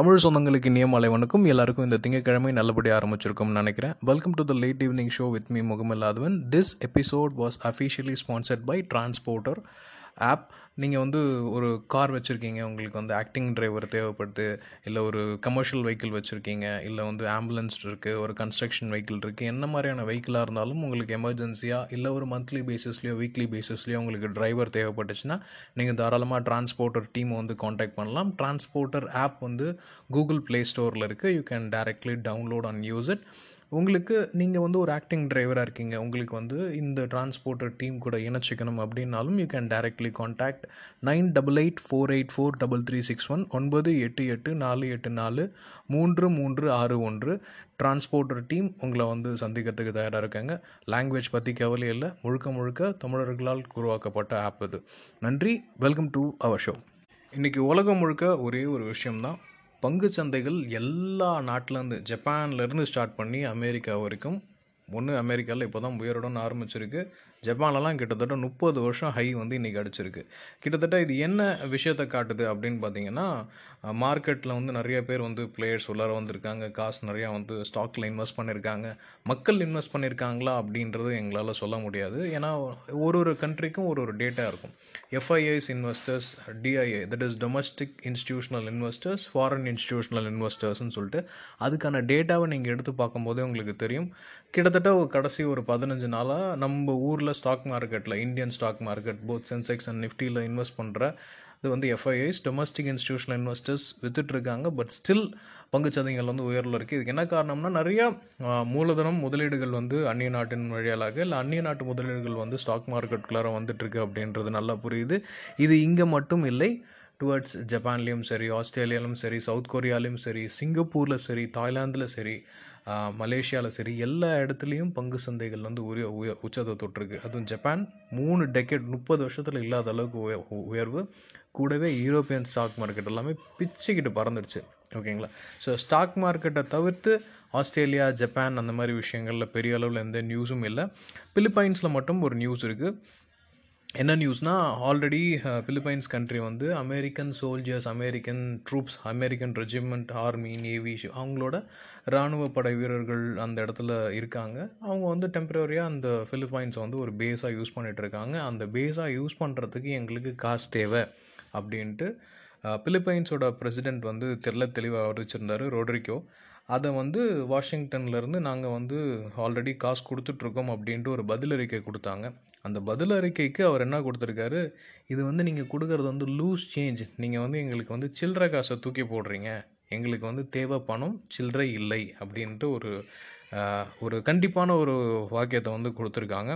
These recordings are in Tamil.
தமிழ் சொந்தங்களுக்கு இனிய மாலை எல்லாருக்கும் இந்த திங்கக்கிழமை நல்லபடியாக ஆரம்பிச்சிருக்கும்னு நினைக்கிறேன். Welcome to the late evening show with me Mugamallathavan this episode was officially sponsored by Transporter app நீங்கள் வந்து ஒரு கார் வச்சுருக்கீங்க உங்களுக்கு வந்து ஆக்டிங் டிரைவர் தேவைப்படுது இல்லை ஒரு கமர்ஷியல் வெஹிக்கிள் வச்சுருக்கீங்க இல்லை வந்து ஆம்புலன்ஸ் இருக்குது ஒரு கன்ஸ்ட்ரக்ஷன் வெஹிக்கிள் இருக்குது என்ன மாதிரியான வெஹிக்கிளாக இருந்தாலும் உங்களுக்கு எமர்ஜென்சியாக இல்லை ஒரு மந்த்லி பேசிஸ்லையோ வீக்லி பேசிஸ்லேயோ உங்களுக்கு டிரைவர் தேவைப்பட்டுச்சுன்னா நீங்கள் தாராளமாக டிரான்ஸ்போர்ட்டர் டீமை வந்து காண்டாக்ட் பண்ணலாம். டிரான்ஸ்போர்ட்டர் ஆப் வந்து கூகுள் ப்ளே ஸ்டோரில் இருக்குது you can directly download and use it உங்களுக்கு நீங்கள் வந்து ஒரு ஆக்டிங் டிரைவராக இருக்கீங்க. உங்களுக்கு வந்து இந்த டிரான்ஸ்போர்ட்டர் டீம் கூட இணைச்சிக்கணும் அப்படின்னாலும் you can directly contact nine double eight four eight four double three six one ஒன்பது எட்டு எட்டு நாலு எட்டு நாலு மூன்று மூன்று ஆறு ஒன்று. டிரான்ஸ்போர்ட்டர் டீம் உங்களை வந்து சந்திக்கிறதுக்கு தயாராக இருக்காங்க. லாங்குவேஜ் பற்றி கவலை இல்லை. முழுக்க முழுக்க தமிழர்களால் உருவாக்கப்பட்ட ஆப் இது. நன்றி. வெல்கம் டு அவர் ஷோ இன்றைக்கி உலகம் முழுக்க ஒரே ஒரு விஷயம்தான். பங்கு சந்தைகள் எல்லா நாட்டிலேருந்து ஜப்பான்லேருந்து ஸ்டார்ட் பண்ணி அமெரிக்கா வரைக்கும். ஒன்று அமெரிக்காவில் இப்போ தான் உயருடன் ஆரம்பிச்சிருக்கு. ஜப்பான்லலாம் கிட்டத்தட்ட முப்பது வருஷம் ஹை வந்து இன்றைக்கி அடிச்சிருக்கு. கிட்டத்தட்ட இது என்ன விஷயத்தை காட்டுது அப்படின்னு பார்த்தீங்கன்னா மார்க்கெட்டில் வந்து நிறைய பேர் வந்து பிளேயர்ஸ் உள்ளார வந்திருக்காங்க. காசு நிறையா வந்து ஸ்டாக்கில் இன்வெஸ்ட் பண்ணியிருக்காங்க மக்கள் இன்வெஸ்ட் பண்ணியிருக்காங்களா அப்படின்றது எங்களால் சொல்ல முடியாது. ஏன்னா ஒரு ஒரு கண்ட்ரிக்கும் ஒரு ஒரு டேட்டா இருக்கும். FIIs investors DIA that is domestic institutional investors foreign institutional இன்வெஸ்டர்ஸ்னு சொல்லிட்டு அதுக்கான டேட்டாவை நீங்கள் எடுத்து பார்க்கும்போதே உங்களுக்கு தெரியும். கிட்டத்தட்ட கடைசி ஒரு பதினஞ்சு நாளாக நம்ம ஊரில் ஸ்டாக் மார்க்கெட்டில் Indian stock market both Sensex and நிஃப்டியில் இன்வெஸ்ட் பண்ணுற இது வந்து எஃப்ஐஐஸ் டொமஸ்டிக் இன்ஸ்டியூஷனல் இன்வெஸ்டர்ஸ் வித்துட்ருக்காங்க பட் ஸ்டில் பங்குச்சந்தைகள் வந்து உயர்வில் இருக்குது இதுக்கு என்ன காரணம்னா நிறையா மூலதனம் முதலீடுகள் வந்து அந்நிய நாட்டின் வழியாலாக இல்லை அந்நிய நாட்டு முதலீடுகள் வந்து ஸ்டாக் மார்க்கெட்டுக்குள்ளார வந்துட்டுருக்கு அப்படின்றது நல்லா புரியுது. இது இங்கே மட்டும் இல்லை. டுவர்ட்ஸ் ஜப்பான்லேயும் சரி ஆஸ்திரேலியாலும் சரி சவுத் கொரியாலையும் சரி சிங்கப்பூரில் சரி தாய்லாந்தில் சரி மலேசியாவில் சரி எல்லா இடத்துலையும் பங்கு சந்தைகள் வந்து உரிய உயர் உச்சத்தை தொட்டிருக்கு. அதுவும் ஜப்பான் மூணு டெக்கெட் முப்பது வருஷத்தில் இல்லாத அளவுக்கு உய உயர்வு. கூடவே யூரோப்பியன் ஸ்டாக் மார்க்கெட் எல்லாமே பிச்சுக்கிட்டு பறந்துடுச்சு. ஓகேங்களா? ஸோ ஸ்டாக் மார்க்கெட்டை தவிர்த்து ஆஸ்திரேலியா ஜப்பான் அந்த மாதிரி விஷயங்களில் பெரிய அளவில் எந்த நியூஸும் இல்லை. பிலிப்பைன்ஸில் மட்டும் ஒரு நியூஸ் இருக்குது என்ன நியூஸ்னால் ஆல்ரெடி பிலிப்பைன்ஸ் கண்ட்ரி வந்து American soldiers American troops American regiment army navy அவங்களோட இராணுவ படை வீரர்கள் அந்த இடத்துல இருக்காங்க. அவங்க வந்து டெம்பரரியாக அந்த ஃபிலிப்பைன்ஸை வந்து ஒரு பேஸாக யூஸ் பண்ணிகிட்டு இருக்காங்க. அந்த பேஸாக யூஸ் பண்ணுறதுக்கு எங்களுக்கு காசு தேவை அப்படின்ட்டு uh, பிலிப்பைன்ஸோட பிரசிடெண்ட் வந்து தெல்ல தெளிவாக அறிவிச்சிருந்தார் ரோட்ரிக்கோ அதை வந்து வாஷிங்டன்லேருந்து நாங்கள் வந்து ஆல்ரெடி காசு கொடுத்துட்ருக்கோம் அப்படின்ட்டு ஒரு பதில் அறிக்கை கொடுத்தாங்க. அந்த பதில் அறிக்கைக்கு அவர் என்ன கொடுத்துருக்காரு? இது வந்து நீங்கள் கொடுக்குறது வந்து லூஸ் சேஞ்ச் நீங்கள் வந்து எங்களுக்கு வந்து சில்லறை காசை தூக்கி போடுறீங்க. எங்களுக்கு வந்து தேவை பணம் சில்லறை இல்லை அப்படின்ட்டு ஒரு ஒரு கண்டிப்பான ஒரு வாக்கியத்தை வந்து கொடுத்துருக்காங்க.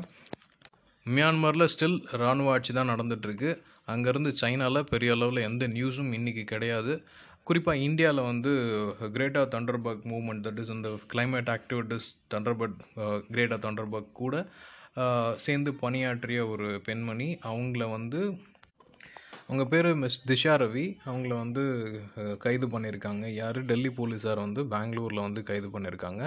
மியான்மரில் ஸ்டில் இராணுவ ஆட்சி தான் நடந்துகிட்ருக்கு அங்கேருந்து சைனாவில் பெரிய அளவில் எந்த நியூஸும் இன்றைக்கி கிடையாது. குறிப்பாக இந்தியாவில் வந்து Greta Thunberg movement that is இந்த climate activities Thunberg Greta Thunberg கூட சேர்ந்து பணியாற்றிய ஒரு பெண்மணி. அவங்கள வந்து அவங்க பேர் மிஸ் திஷா ரவி. அவங்கள வந்து கைது பண்ணியிருக்காங்க. யார்? டெல்லி போலீஸார் வந்து பெங்களூரில் வந்து கைது பண்ணியிருக்காங்க.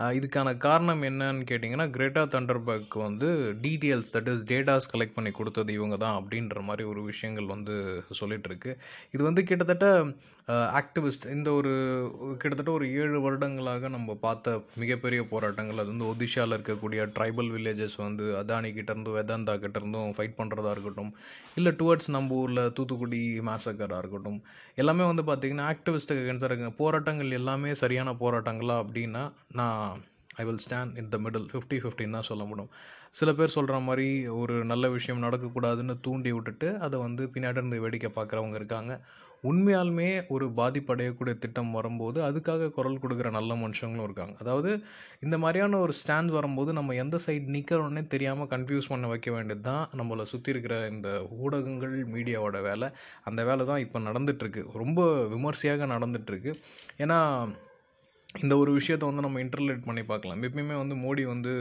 இதுக்கான காரணம் என்னன்னு கேட்டிங்கன்னா கிரேட்டா தண்டர்பர்க் வந்து details that is datas collect பண்ணி கொடுத்தது இவங்க தான் அப்படின்ற மாதிரி ஒரு விஷயங்கள் வந்து சொல்லிகிட்ருக்கு இது வந்து கிட்டத்தட்ட ஆக்டிவிஸ்ட் இந்த ஒரு கிட்டத்தட்ட ஒரு ஏழு வருடங்களாக நம்ம பார்த்த மிகப்பெரிய போராட்டங்கள். அது வந்து ஒடிஷாவில் இருக்கக்கூடிய ட்ரைபல் வில்லேஜஸ் வந்து அதானி கிட்டேருந்தும் வேதாந்தா கிட்டேருந்தும் ஃபைட் பண்ணுறதா இருக்கட்டும் இல்லை டுவர்ட்ஸ் நம்ம ஊரில் தூத்துக்குடி மேசக்கராக இருக்கட்டும் எல்லாமே வந்து பார்த்திங்கன்னா ஆக்டிவிஸ்ட்டுக்கு அகேன்ஸ்டாக போராட்டங்கள் எல்லாமே சரியான போராட்டங்களா அப்படின்னா நான் I will stand in the middle fifty ஃபிஃப்டின்னு தான் சொல்ல முடியும். சில பேர் சொல்கிற மாதிரி ஒரு நல்ல விஷயம் நடக்கக்கூடாதுன்னு தூண்டி விட்டுட்டு அதை வந்து பின்னாடி இருந்து வேடிக்கை பார்க்குறவங்க இருக்காங்க. உண்மையாலுமே ஒரு பாதிப்படையக்கூடிய திட்டம் வரும்போது அதுக்காக குரல் கொடுக்குற நல்ல மனுஷங்களும் இருக்காங்க. அதாவது இந்த மாதிரியான ஒரு ஸ்டாண்ட் வரும்போது நம்ம எந்த சைடு நிற்கிறோன்னே தெரியாமல் கன்ஃபியூஸ் பண்ண வைக்க வேண்டியது தான் நம்மளை சுற்றி இருக்கிற இந்த ஊடகங்கள் மீடியாவோட வேலை. அந்த வேலை தான் இப்போ நடந்துகிட்ருக்கு ரொம்ப விமர்சையாக நடந்துகிட்ருக்கு ஏன்னா இந்த ஒரு விஷயத்தை வந்து நம்ம இன்டர்லேட் பண்ணி பார்க்கலாம். எப்பயுமே வந்து மோடி வந்து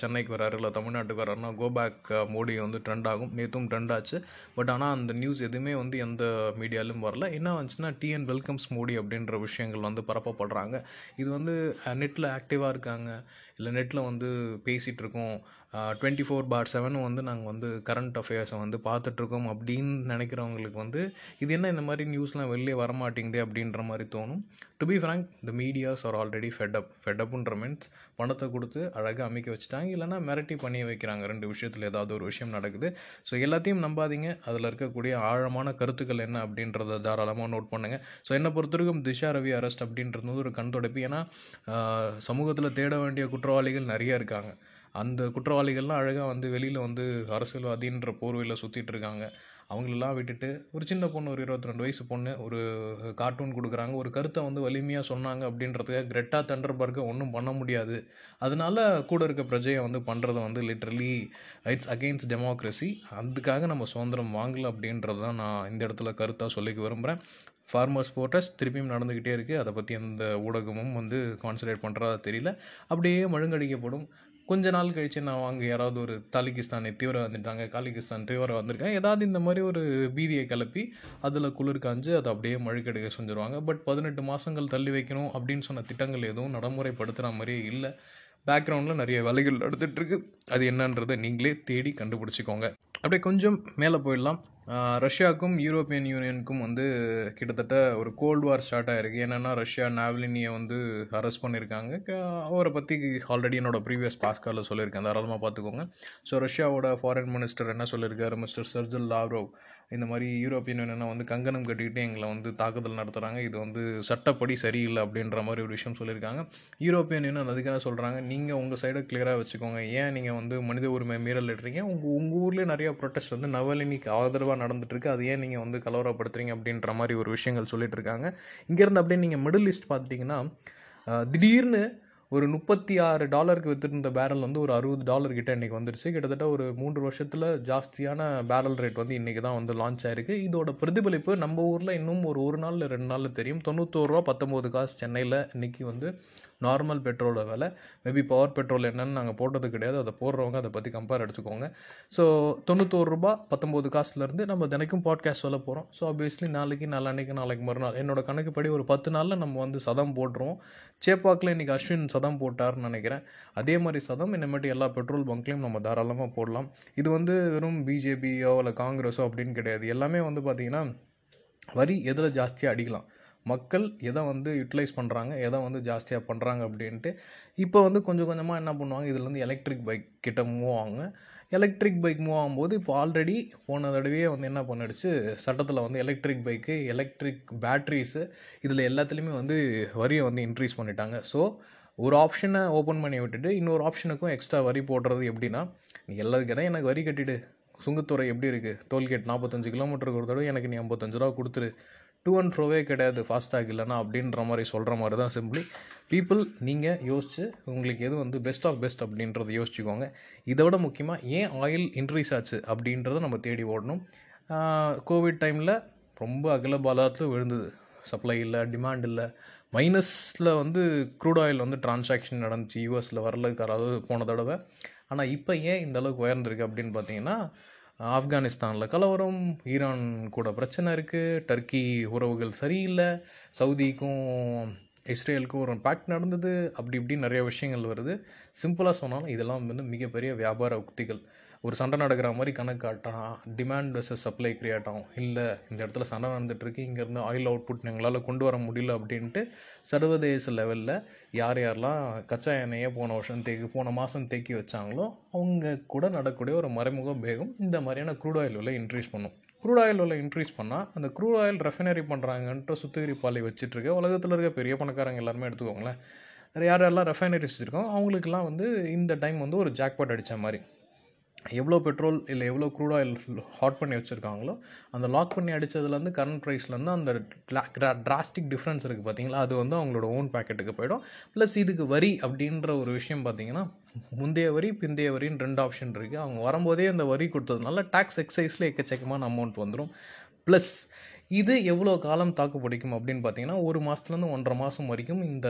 சென்னைக்கு வராரு இல்லை தமிழ்நாட்டுக்கு வராருன்னா கோ பேக் மோடி வந்து ட்ரெண்ட் ஆகும். நேற்றும் ட்ரெண்ட் ஆச்சு. பட் ஆனால் அந்த நியூஸ் எதுவுமே வந்து எந்த மீடியாலும் வரல. என்ன வந்துச்சுன்னா டிஎன் வெல்கம்ஸ் மோடி அப்படின்ற விஷயங்கள் வந்து பரப்பப்படுறாங்க. இது வந்து நெட்டில் ஆக்டிவாக இருக்காங்க. இல்லை நெட்டில் வந்து பேசிகிட்டு இருக்கோம். டுவெண்ட்டி ஃபோர் பார் செவனும் வந்து நாங்கள் வந்து கரண்ட் அஃபேர்ஸை வந்து பார்த்துட்ருக்கோம் அப்படின்னு நினைக்கிறவங்களுக்கு வந்து இது என்ன இந்த மாதிரி நியூஸ்லாம் வெளியே வரமாட்டேங்குது அப்படின்ற மாதிரி தோணும். To be frank the medias are already fed up ஃபெட்டப்புன்ற means பணத்தை கொடுத்து அழகாக அமைக்க வச்சுட்டாங்க இல்லைனா மிரட்டி பண்ணி வைக்கிறாங்க. ரெண்டு விஷயத்தில் ஏதாவது ஒரு விஷயம் நடக்குது. ஸோ எல்லாத்தையும் நம்பாதீங்க. அதில் இருக்கக்கூடிய ஆழமான கருத்துக்கள் என்ன அப்படின்றத தாராளமாக நோட் பண்ணுங்கள் ஸோ என்னை பொறுத்த வரைக்கும் திஷா ரவி அரெஸ்ட் அப்படின்றது வந்து ஒரு கண் துடைப்பு. ஏன்னா சமூகத்தில் தேட வேண்டிய குற்றவாளிகள் நிறைய இருக்காங்க. அந்த குற்றவாளிகள்லாம் அழகாக வந்து வெளியில் வந்து அரசியல்வாதின்ற போர்வையில் சுற்றிட்டு இருக்காங்க அவங்களெல்லாம் விட்டுட்டு ஒரு சின்ன பொண்ணு ஒரு இருபத்தி ரெண்டு வயசு பொண்ணு ஒரு கார்ட்டூன் கொடுக்குறாங்க. ஒரு கருத்தை வந்து வலிமையாக சொன்னாங்க அப்படின்றதுக்காக கிரெட்டா தண்டர்பர்க்கை ஒன்றும் பண்ண முடியாது. அதனால கூட இருக்க பிரஜையை வந்து பண்ணுறத வந்து லிட்ரலி இட்ஸ் அகெயின்ஸ்ட் டெமோக்ரஸி அதுக்காக நம்ம சுதந்திரம் வாங்கலை அப்படின்றது தான் நான் இந்த இடத்துல கருத்தாக சொல்லிக்க விரும்புகிறேன் ஃபார்மர்ஸ் போர்ட்டஸ் திருப்பியும் நடந்துக்கிட்டே இருக்குது அதை பற்றி எந்த ஊடகமும் வந்து கான்சன்ட்ரேட் பண்ணுறதா தெரியல. அப்படியே மழுங்கடிக்கப்படும். கொஞ்ச நாள் கழித்து நான் அங்கே யாராவது ஒரு தாலிகிஸ்தானை தீவிரம் வந்துட்டாங்க காலிகிஸ்தான் தீவிரம் வந்திருக்கேன் ஏதாவது இந்த மாதிரி ஒரு பீதியை கிளப்பி அதில் குளிர் காஞ்சு அதை அப்படியே மழுக்கெடுக்க செஞ்சுருவாங்க. பட் பதினெட்டு மாதங்கள் தள்ளி வைக்கணும் அப்படின்னு சொன்ன திட்டங்கள் எதுவும் நடைமுறைப்படுத்துகிற மாதிரியே இல்லை. பேக்ரவுண்டில் நிறைய வேலைகள் நடந்துகிட்ருக்கு அது என்னன்றதை நீங்களே தேடி கண்டுபிடிச்சிக்கோங்க. அப்படியே கொஞ்சம் மேலே போயிடலாம். ரஷ்யாவுக்கும் யூரோப்பியன் யூனியனுக்கும் வந்து கிட்டத்தட்ட ஒரு கோல்டு வார் ஸ்டார்ட் ஆகிருக்கு என்னென்னா ரஷ்யா நாவலினியை வந்து அரெஸ்ட் பண்ணியிருக்காங்க. அவரை பற்றி ஆல்ரெடி என்னோட ப்ரீவியஸ் பாஸ்காலில் சொல்லியிருக்கேன். தாராளமாக பார்த்துக்கோங்க. ஸோ ரஷ்யாவோட ஃபாரின் மினிஸ்டர் என்ன சொல்லியிருக்காரு மிஸ்டர் சர்ஜல் லாவ்ரோவ் இந்த மாதிரி யூரோப்பியன் யூனியனை வந்து கங்கணம் கட்டிக்கிட்டு எங்களை வந்து தாக்குதல் நடத்துகிறாங்க இது வந்து சட்டப்படி சரியில்லை அப்படின்ற மாதிரி ஒரு விஷயம் சொல்லியிருக்காங்க. யூரோப்பியன் யூனியன் அதுக்காக சொல்கிறாங்க நீங்கள் உங்கள் சைடை கிளியராக வச்சுக்கோங்க. ஏன் நீங்கள் வந்து மனித உரிமை மீறல் இடுறீங்க? உங்கள் உங்கள் ஊர்லேயே நிறையா ப்ரொட்டஸ்ட் வந்து நவலினிக்கு ஆதரவாக நடந்துட்டுருக்கு அது ஏன் நீங்கள் வந்து கலவரப்படுத்துறீங்க அப்படின்ற மாதிரி ஒரு விஷயங்கள் சொல்லிட்டு இருக்காங்க. இங்கேருந்து அப்படியே நீங்கள் மிடில் ஈஸ்ட் பார்த்துட்டிங்கன்னா திடீர்னு ஒரு முப்பத்தி ஆறு டாலருக்கு விற்றுருந்த பேரல் வந்து ஒரு அறுபது டாலர் கிட்ட இன்றைக்கி வந்துருச்சு. கிட்டத்தட்ட ஒரு மூன்று வருஷத்தில் ஜாஸ்தியான பேரல் ரேட் வந்து இன்றைக்கி தான் வந்து லான்ச் ஆயிருக்கு. இதோட பிரதிபலிப்பு நம்ம ஊரில் இன்னும் ஒரு ஒரு நாள் ரெண்டு நாளில் தெரியும். தொண்ணூத்தோருவா பத்தொம்போது காசு சென்னையில் இன்றைக்கி வந்து நார்மல் பெட்ரோலோட விலை. மேபி பவர் பெட்ரோல் என்னென்னு நாங்கள் போட்டது கிடையாது. அதை போடுறவங்க அதை பற்றி கம்பேர் எடுத்துக்கோங்க. ஸோ தொண்ணூத்தோரு ரூபா பத்தொம்போது காசுலேருந்து நம்ம தினைக்கும் பாட்காஸ்ட் சொல்ல போகிறோம் ஸோ ஆப்வியஸ்லி நாளைக்கு நாளான்னைக்கு நாளைக்கு மறுநாள். என்னோட கணக்குப்படி ஒரு பத்து நாளில் நம்ம வந்து சதம் போட்டுருவோம். சேப்பாக்கில் இன்றைக்கி அஸ்வின் சதம் போட்டார்னு நினைக்கிறேன். அதே மாதிரி சதம் இனிமேட்டு எல்லா பெட்ரோல் பங்க்லேயும் நம்ம தாராளமாக போடலாம். இது வந்து வெறும் பிஜேபியோ இல்லை காங்கிரஸோ அப்படின்னு கிடையாது. எல்லாமே வந்து பார்த்திங்கன்னா வரி எதில் ஜாஸ்தியாக அடிக்கலாம்? மக்கள் எதை வந்து யூட்டிலைஸ் பண்ணுறாங்க எதை வந்து ஜாஸ்தியாக பண்ணுறாங்க அப்படின்ட்டு இப்போ வந்து கொஞ்சம் கொஞ்சமாக என்ன பண்ணுவாங்க இதில் வந்து எலக்ட்ரிக் பைக் கிட்ட மூவ் ஆகுங்க எலக்ட்ரிக் பைக் மூவ் ஆகும்போது இப்போ ஆல்ரெடி போன தடவையே வந்து என்ன பண்ணிடுச்சு சட்டத்தில் வந்து எலக்ட்ரிக் பைக்கு எலக்ட்ரிக் பேட்ரிஸு இதில் எல்லாத்துலேயுமே வந்து வரியை வந்து இன்க்ரீஸ் பண்ணிட்டாங்க. ஸோ ஒரு ஆப்ஷனை ஓப்பன் பண்ணி விட்டுட்டு இன்னொரு ஆப்ஷனுக்கும் எக்ஸ்ட்ரா வரி போடுறது எப்படின்னா நீ எல்லாத்துக்கு தான் எனக்கு வரி கட்டிடு. சுங்கத்துறை எப்படி இருக்குது டோல்கேட் நாற்பத்தஞ்சு கிலோமீட்டருக்கு ஒரு தடவை எனக்கு நீ ஐம்பத்தஞ்சு ரூபா கொடுத்துரு. டூ அண்ட் ஃப்ரோவே கிடையாது ஃபாஸ்டாக் இல்லைனா அப்படின்ற மாதிரி சொல்கிற மாதிரி தான் சிம்பிளி பீப்புள் நீங்கள் யோசிச்சு உங்களுக்கு எது வந்து பெஸ்ட் ஆஃப் பெஸ்ட் அப்படின்றத யோசிச்சுக்கோங்க. இதை விட முக்கியமாக ஏன் ஆயில் இன்க்ரீஸ் ஆச்சு அப்படின்றத நம்ம தேடி ஓடணும். கோவிட் டைமில் ரொம்ப அகல விழுந்தது. சப்ளை இல்லை டிமாண்ட் இல்லை. மைனஸில் வந்து க்ரூட் ஆயில் வந்து டிரான்சாக்ஷன் நடந்துச்சு யூஎஸில் வரலுக்கு அதாவது போன தடவை. ஆனால் இப்போ ஏன் இந்த அளவுக்கு உயர்ந்திருக்கு அப்படின்னு பார்த்தீங்கன்னா ஆப்கானிஸ்தானில் கலவரம் ஈரான் கூட பிரச்சனை இருக்குது டர்க்கி உறவுகள் சரியில்லை. சவுதிக்கும் இஸ்ரேலுக்கும் ஒரு பேக்ட் நடந்தது. அப்படி இப்படி நிறைய விஷயங்கள் வருது. சிம்பிளாக சொன்னாலும் இதெல்லாம் வந்து மிகப்பெரிய வியாபார உக்திகள் ஒரு சண்டை நடக்கிற மாதிரி கணக்கு காட்டான் டிமாண்ட் வர்சஸ் சப்ளை கிரியேட் ஆகும். இல்லை இந்த இடத்துல சண்டை நடந்துகிட்ருக்கு இங்கேருந்து ஆயில் அவுட்புட் எங்களால் கொண்டு வர முடியல அப்படின்ட்டு சர்வதேச லெவலில் யார் யாரெல்லாம் கச்சா எண்ணெயை போன வருஷம் தேக்கி போன மாதம் தேக்கி வச்சாங்களோ அவங்க கூட நடக்கக்கூடிய ஒரு மறைமுக வேகம் இந்த மாதிரியான க்ரூட் ஆயில் விலை இன்க்ரீஸ் பண்ணும். க்ரூட் ஆயில் விலை இன்க்ரீஸ் பண்ணால் அந்த க்ரூட் ஆயில் ரெஃபைனரி பண்ணுறாங்கன்ட்டு சுத்திகரிப்பாலை வச்சுட்ருக்க உலகத்தில் இருக்க பெரிய பணக்காரங்க எல்லாருமே எடுத்துக்கோங்களேன். யார் யாரெல்லாம் ரெஃபைனரிஸ் வச்சுருக்கோம் அவங்களுக்குலாம் வந்து இந்த டைம் வந்து ஒரு ஜாக்பாட் அடித்த மாதிரி. எவ்வளோ பெட்ரோல் இல்லை எவ்வளோ க்ரூட் ஆயில் ஹாட் பண்ணி வச்சுருக்காங்களோ அந்த லாக் பண்ணி அடித்ததுலேருந்து கரண்ட் ப்ரைஸ்லேருந்து அந்த டிராஸ்டிக் டிஃப்ரென்ஸ் இருக்குது பார்த்தீங்களா? அது வந்து அவங்களோட ஓன் பேக்கெட்டுக்கு போயிடும். ப்ளஸ் இதுக்கு வரி அப்படின்ற ஒரு விஷயம் பார்த்தீங்கன்னா முந்தைய வரி பிந்தைய வரின்னு ரெண்டு ஆப்ஷன் இருக்குது அவங்க வரும்போதே அந்த வரி கொடுத்ததுனால டேக்ஸ் எக்ஸைஸில் எக்கச்சக்கமான அமௌண்ட் வந்துடும் ப்ளஸ் இது எவ்வளோ காலம் தாக்கு பிடிக்கும் அப்படின்னு பார்த்தீங்கன்னா ஒரு மாதத்துலேருந்து ஒன்றரை மாதம் வரைக்கும் இந்த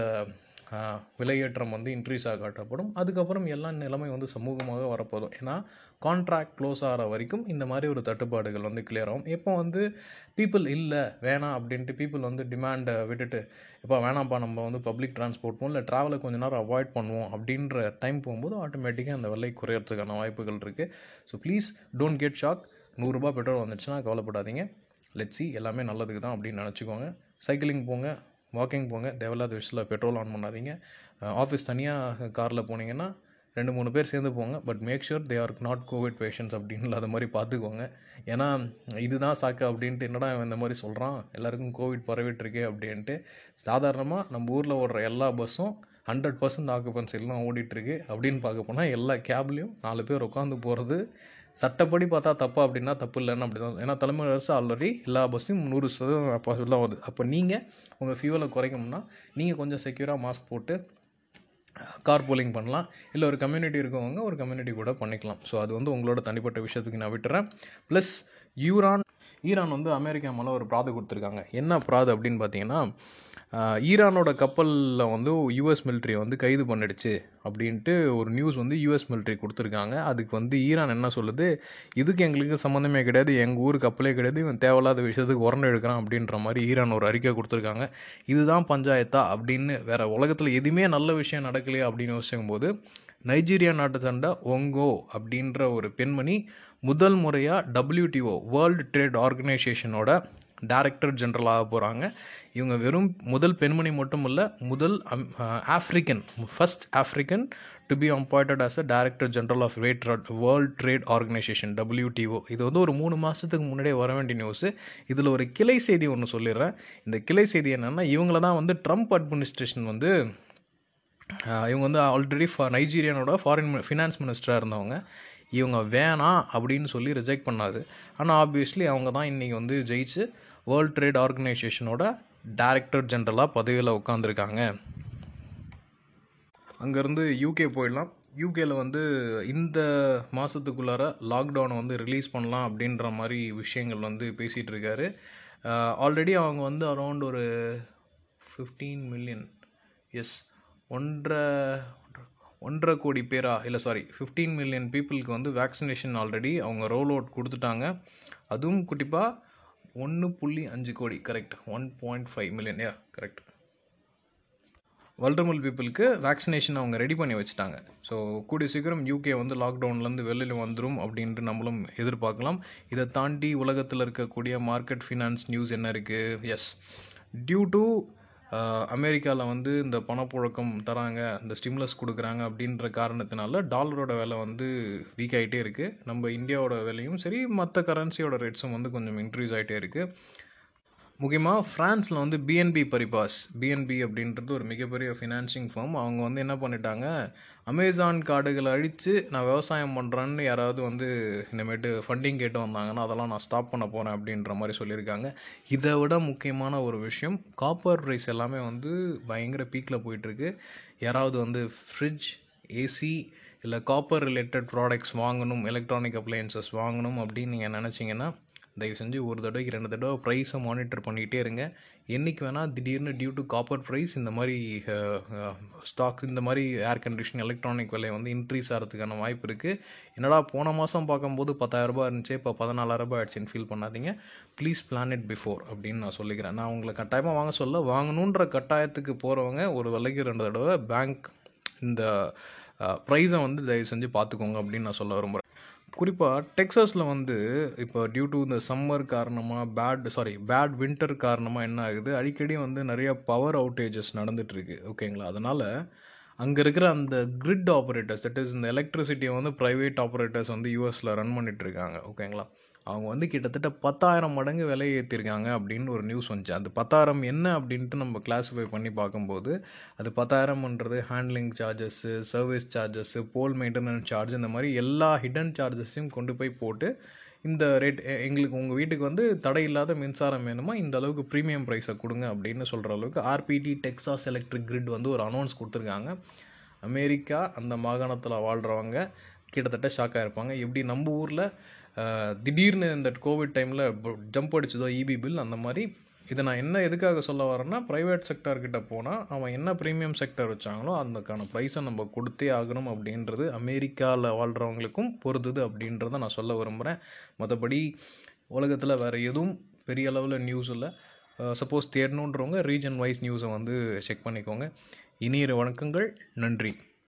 விலையேற்றம் வந்து இன்க்ரீஸாக காட்டப்படும். அதுக்கப்புறம் எல்லா நிலைமை வந்து சமூகமாக வரப்போதும் ஏன்னா கான்ட்ராக்ட் க்ளோஸ் ஆகிற வரைக்கும் இந்த மாதிரி ஒரு தட்டுப்பாடுகள் வந்து கிளியர் ஆகும். எப்போ வந்து பீப்புள் இல்லை வேணாம் அப்படின்ட்டு பீப்புள் வந்து டிமாண்டை விட்டுட்டு இப்போ வேணாம்ப்பா நம்ம வந்து பப்ளிக் ட்ரான்ஸ்போர்ட் போகும் இல்லை ட்ராவலை கொஞ்ச நேரம் அவாய்ட் பண்ணுவோம் அப்படின்ற டைம் போகும்போது ஆட்டோமேட்டிக்காக அந்த விலை குறையிறதுக்கான வாய்ப்புகள் இருக்குது so please don't get shock நூறுரூபா பெட்ரோல் வந்துச்சுன்னா கவலைப்படாதீங்க. லெட்ஸி எல்லாமே நல்லதுக்கு தான் அப்படின்னு நினச்சிக்கோங்க. சைக்கிளிங் போங்க. வாக்கிங் போங்க தேவையில்லாத விஷயத்தில் பெட்ரோல் ஆன் பண்ணாதீங்க. ஆஃபீஸ் தனியாக காரில் போனீங்கன்னா ரெண்டு மூணு பேர் சேர்ந்து போங்க but make sure they are not COVID patients அப்படின்னு இல்லாத மாதிரி பார்த்துக்கோங்க. ஏன்னா இதுதான் சாக்கு அப்படின்ட்டு என்னடா இந்த மாதிரி சொல்கிறான் எல்லாருக்கும் கோவிட் பரவிட்டுருக்கே அப்படின்ட்டு சாதாரணமாக நம்ம ஊரில் ஓடுற எல்லா பஸ்ஸும் ஹண்ட்ரட் பர்சன்ட் ஆக்குபன்சிலாம் ஓடிட்டுருக்கு. அப்படின்னு பார்க்க போனால் எல்லா கேப்லேயும் நாலு பேர் உட்காந்து போகிறது சட்டப்படி பார்த்தா தப்பா அப்படின்னா தப்பு இல்லைன்னு அப்படி தான் ஏன்னா தலைமை அரசு ஆல்ரெடி எல்லா பஸ்ஸையும் நூறு சதவீதம் அப்போ எல்லாம் வருது. அப்போ நீங்கள் உங்கள் ஃபியூவலை குறைக்கணும்னா நீங்கள் கொஞ்சம் செக்யூராக மாஸ்க் போட்டு கார் போலிங் பண்ணலாம். இல்லை ஒரு கம்யூனிட்டி இருக்கவங்க ஒரு கம்யூனிட்டி கூட பண்ணிக்கலாம். ஸோ அது வந்து உங்களோட தனிப்பட்ட விஷயத்துக்கு நான் விட்டுறேன். ப்ளஸ் யூரான் ஈரான் வந்து அமெரிக்கா மேலே ஒரு பிராது கொடுத்துருக்காங்க. என்ன பிராது அப்படின்னு பார்த்தீங்கன்னா ஈரானோட கப்பலில் வந்து யூஎஸ் மிலிட்ரி வந்து கைது பண்ணிடுச்சு அப்படின்ட்டு ஒரு நியூஸ் வந்து யூஎஸ் மிலிட்ரி கொடுத்துருக்காங்க. அதுக்கு வந்து ஈரான் என்ன சொல்லுது? இதுக்கு எங்களுக்கு சம்மந்தமே கிடையாது. எங்கள் ஊர் கப்பலே கிடையாது. இவன் தேவையில்லாத விஷயத்துக்கு உரண்டு எடுக்கிறான் அப்படின்ற மாதிரி ஈரான் ஒரு அறிக்கை கொடுத்துருக்காங்க. இதுதான் பஞ்சாயத்தா அப்படின்னு வேறு உலகத்தில் எதுவுமே நல்ல விஷயம் நடக்கலையே அப்படின்னு யோசிக்கும் போது நைஜீரியா நாட்டை சண்டை ஒங்கோ அப்படின்ற ஒரு பெண்மணி முதல் முறையாக டபிள்யூடிஓ வேர்ல்டு ட்ரேட் ஆர்கனைசேஷனோட டைரக்டர் ஜென்ரலாக போகிறாங்க இவங்க வெறும் முதல் பெண்மணி மட்டும் இல்லை முதல் African first African to be appointed as a director general of rate World Trade Organization WTO இது வந்து ஒரு மூணு மாதத்துக்கு முன்னாடியே வர வேண்டிய நியூஸு இதில் ஒரு கிளை செய்தி ஒன்று சொல்லிடுறேன். இந்த கிளை செய்தி என்னென்னா இவங்கள தான் வந்து ட்ரம்ப் அட்மினிஸ்ட்ரேஷன் வந்து இவங்க வந்து ஆல்ரெடி நைஜீரியானோட ஃபாரின் ஃபினான்ஸ் மினிஸ்டராக இருந்தவங்க. இவங்க வேணாம் அப்படின்னு சொல்லி ரிஜெக்ட் பண்ணாது. ஆனால் ஆப்வியஸ்லி அவங்க தான் இன்றைக்கி வந்து ஜெயிச்சு வேர்ல்ட் ட்ரேட் ஆர்கனைசேஷனோட டைரக்டர் ஜென்ரலாக பதவியில் உட்காந்துருக்காங்க அங்கேருந்து யூகே போயிடலாம். யூகேயில் வந்து இந்த மாதத்துக்குள்ளார லாக்டவுனை வந்து ரிலீஸ் பண்ணலாம் அப்படின்ற மாதிரி விஷயங்கள் வந்து பேசிகிட்டு இருக்காரு. ஆல்ரெடி அவங்க வந்து அரௌண்ட் ஒரு ஃபிஃப்டீன் மில்லியன் எஸ் ஒன்றரை ஒன்றரை கோடி பேரா? இல்லை சாரி ஃபிஃப்டீன் மில்லியன் பீப்புளுக்கு வந்து வேக்சினேஷன் ஆல்ரெடி அவங்க ரோல் அவுட் கொடுத்துட்டாங்க. அதுவும் குட்டிப்பாக ஒன்று புள்ளி அஞ்சு கோடி. Correct one point five million yeah correct vulnerable பீப்புளுக்கு வேக்சினேஷன் அவங்க ரெடி பண்ணி வச்சுட்டாங்க. ஸோ கூடிய சீக்கிரம் யூகே வந்து லாக்டவுன்லேருந்து வெளியில் வந்துடும் அப்படின்ட்டு நம்மளும் எதிர்பார்க்கலாம். இதை தாண்டி உலகத்தில் இருக்கக்கூடிய மார்க்கெட் ஃபினான்ஸ் நியூஸ் என்ன இருக்குது எஸ் டியூ டு அமெரிக்காவில் வந்து இந்த பணப்புழக்கம் தராங்க இந்த ஸ்டிம்லஸ் கொடுக்குறாங்க அப்படின்ற காரணத்தினால டாலரோட விலை வந்து வீக் ஆகிட்டே இருக்குது நம்ம இந்தியாவோட விலையும் சரி மற்ற கரன்சியோட ரேட்ஸும் வந்து கொஞ்சம் இன்க்ரீஸ் ஆகிட்டே இருக்குது முக்கியமாக ஃப்ரான்ஸில் வந்து பிஎன்பி பரிபாஸ். பிஎன்பி அப்படின்றது ஒரு மிகப்பெரிய ஃபினான்சிங் ஃபார்ம் அவங்க வந்து என்ன பண்ணிட்டாங்க? அமேசான் காடுகளை அழித்து நான் விவசாயம் பண்ணுறேன்னு யாராவது வந்து இனிமேட்டு ஃபண்டிங் கேட்டு வந்தாங்கன்னா அதெல்லாம் நான் ஸ்டாப் பண்ண போகிறேன் அப்படின்ற மாதிரி சொல்லியிருக்காங்க. இதை விட முக்கியமான ஒரு விஷயம் காப்பர் ரைஸ் எல்லாமே வந்து பயங்கர பீக்கில் போயிட்டுருக்கு. யாராவது வந்து ஃப்ரிட்ஜ் ஏசி இல்லை காப்பர் ரிலேட்டட் ப்ராடக்ட்ஸ் வாங்கணும் எலக்ட்ரானிக் அப்ளையன்சஸ் வாங்கணும் அப்படின்னு நீங்கள் நினச்சிங்கன்னா தயவு செஞ்சு ஒரு தடவைக்கு ரெண்டு தடவை ப்ரைஸை மானிட்டர் பண்ணிகிட்டே இருங்க. என்றைக்கு வேணால் திடீர்னு டியூ டு காப்பர் ப்ரைஸ் இந்த மாதிரி ஸ்டாக் இந்த மாதிரி ஏர் கண்டிஷன் எலக்ட்ரானிக் விலை வந்து இன்க்ரீஸ் ஆகிறதுக்கான வாய்ப்பு இருக்குது என்னடா போன மாதம் பார்க்கும்போது பத்தாயிரரூபா இருந்துச்சு இப்போ பதினாலாயிரரூபா ஆயிடுச்சுன்னு ஃபீல் பண்ணாதீங்க. ப்ளீஸ் பிளான் இட் பிஃபோர் அப்படின்னு நான் சொல்லிக்கிறேன். நான் உங்களை கட்டாயமாக வாங்க சொல்ல வாங்கணுன்ற கட்டாயத்துக்கு போகிறவங்க ஒரு விலைக்கு ரெண்டு தடவை பேங்க் இந்த ப்ரைஸை வந்து தயவு செஞ்சு பார்த்துக்கோங்க அப்படின்னு நான் சொல்ல விரும்புகிறேன் குறிப்பாக டெக்ஸஸில் வந்து இப்போ டியூ டு இந்த சம்மர் காரணமாக பேட் சாரி பேட் வின்டர் காரணமாக என்ன ஆகுது? அடிக்கடி வந்து நிறைய பவர் அவுட்டேஜஸ் நடந்துகிட்ருக்கு ஓகேங்களா அதனால் அங்கே இருக்கிற அந்த கிரிட் ஆப்ரேட்டர்ஸ் தட் இஸ் இந்த எலக்ட்ரிசிட்டியை வந்து ப்ரைவேட் ஆப்ரேட்டர்ஸ் வந்து யூஎஸில் ரன் பண்ணிகிட்ருக்காங்க இருக்காங்க ஓகேங்களா அவங்க வந்து கிட்டத்தட்ட பத்தாயிரம் மடங்கு விலை ஏற்றிருக்காங்க அப்படின்னு ஒரு நியூஸ் வந்துச்சு. அந்த பத்தாயிரம் என்ன அப்படின்ட்டு நம்ம கிளாஸிஃபை பண்ணி பார்க்கும்போது அது பத்தாயிரம்ன்றது ஹேண்ட்லிங் சார்ஜஸ்ஸு சர்வீஸ் சார்ஜஸ்ஸு போல் மெயின்டெனன்ஸ் சார்ஜ் இந்த மாதிரி எல்லா ஹிடன் சார்ஜஸையும் கொண்டு போய் போட்டு இந்த ரேட் எங்களுக்கு உங்கள் வீட்டுக்கு வந்து தடை இல்லாத மின்சாரம் வேணுமா? இந்த அளவுக்கு ப்ரீமியம் ப்ரைஸை கொடுங்க அப்படின்னு சொல்கிற அளவுக்கு ஆர்பிடி டெக்ஸாஸ் எலக்ட்ரிக் கிரிட் வந்து ஒரு அனௌன்ஸ் கொடுத்துருக்காங்க. அமெரிக்கா அந்த மாகாணத்தில் வாழ்கிறவங்க கிட்டத்தட்ட ஷாக்காக இருப்பாங்க எப்படி நம்ம ஊரில் திடீர்னு இந்த கோவிட் டைமில் ஜம்ப் அடிச்சதோ இபி பில் அந்த மாதிரி இதை நான் என்ன எதுக்காக சொல்ல வரேன்னா ப்ரைவேட் செக்டார்கிட்ட போனால் அவன் என்ன ப்ரீமியம் செக்டர் வச்சாங்களோ அதுக்கான ப்ரைஸை நம்ம கொடுத்தே ஆகணும் அப்படின்றது அமெரிக்காவில் வாழ்கிறவங்களுக்கும் பொருந்துது அப்படின்றத நான் சொல்ல விரும்புகிறேன் மற்றபடி உலகத்தில் வேறு எதுவும் பெரிய அளவில் நியூஸ் இல்லை. சப்போஸ் தேடணுன்றவங்க ரீஜன் வைஸ் நியூஸை வந்து செக் பண்ணிக்கோங்க. இனிய வணக்கங்கள். நன்றி.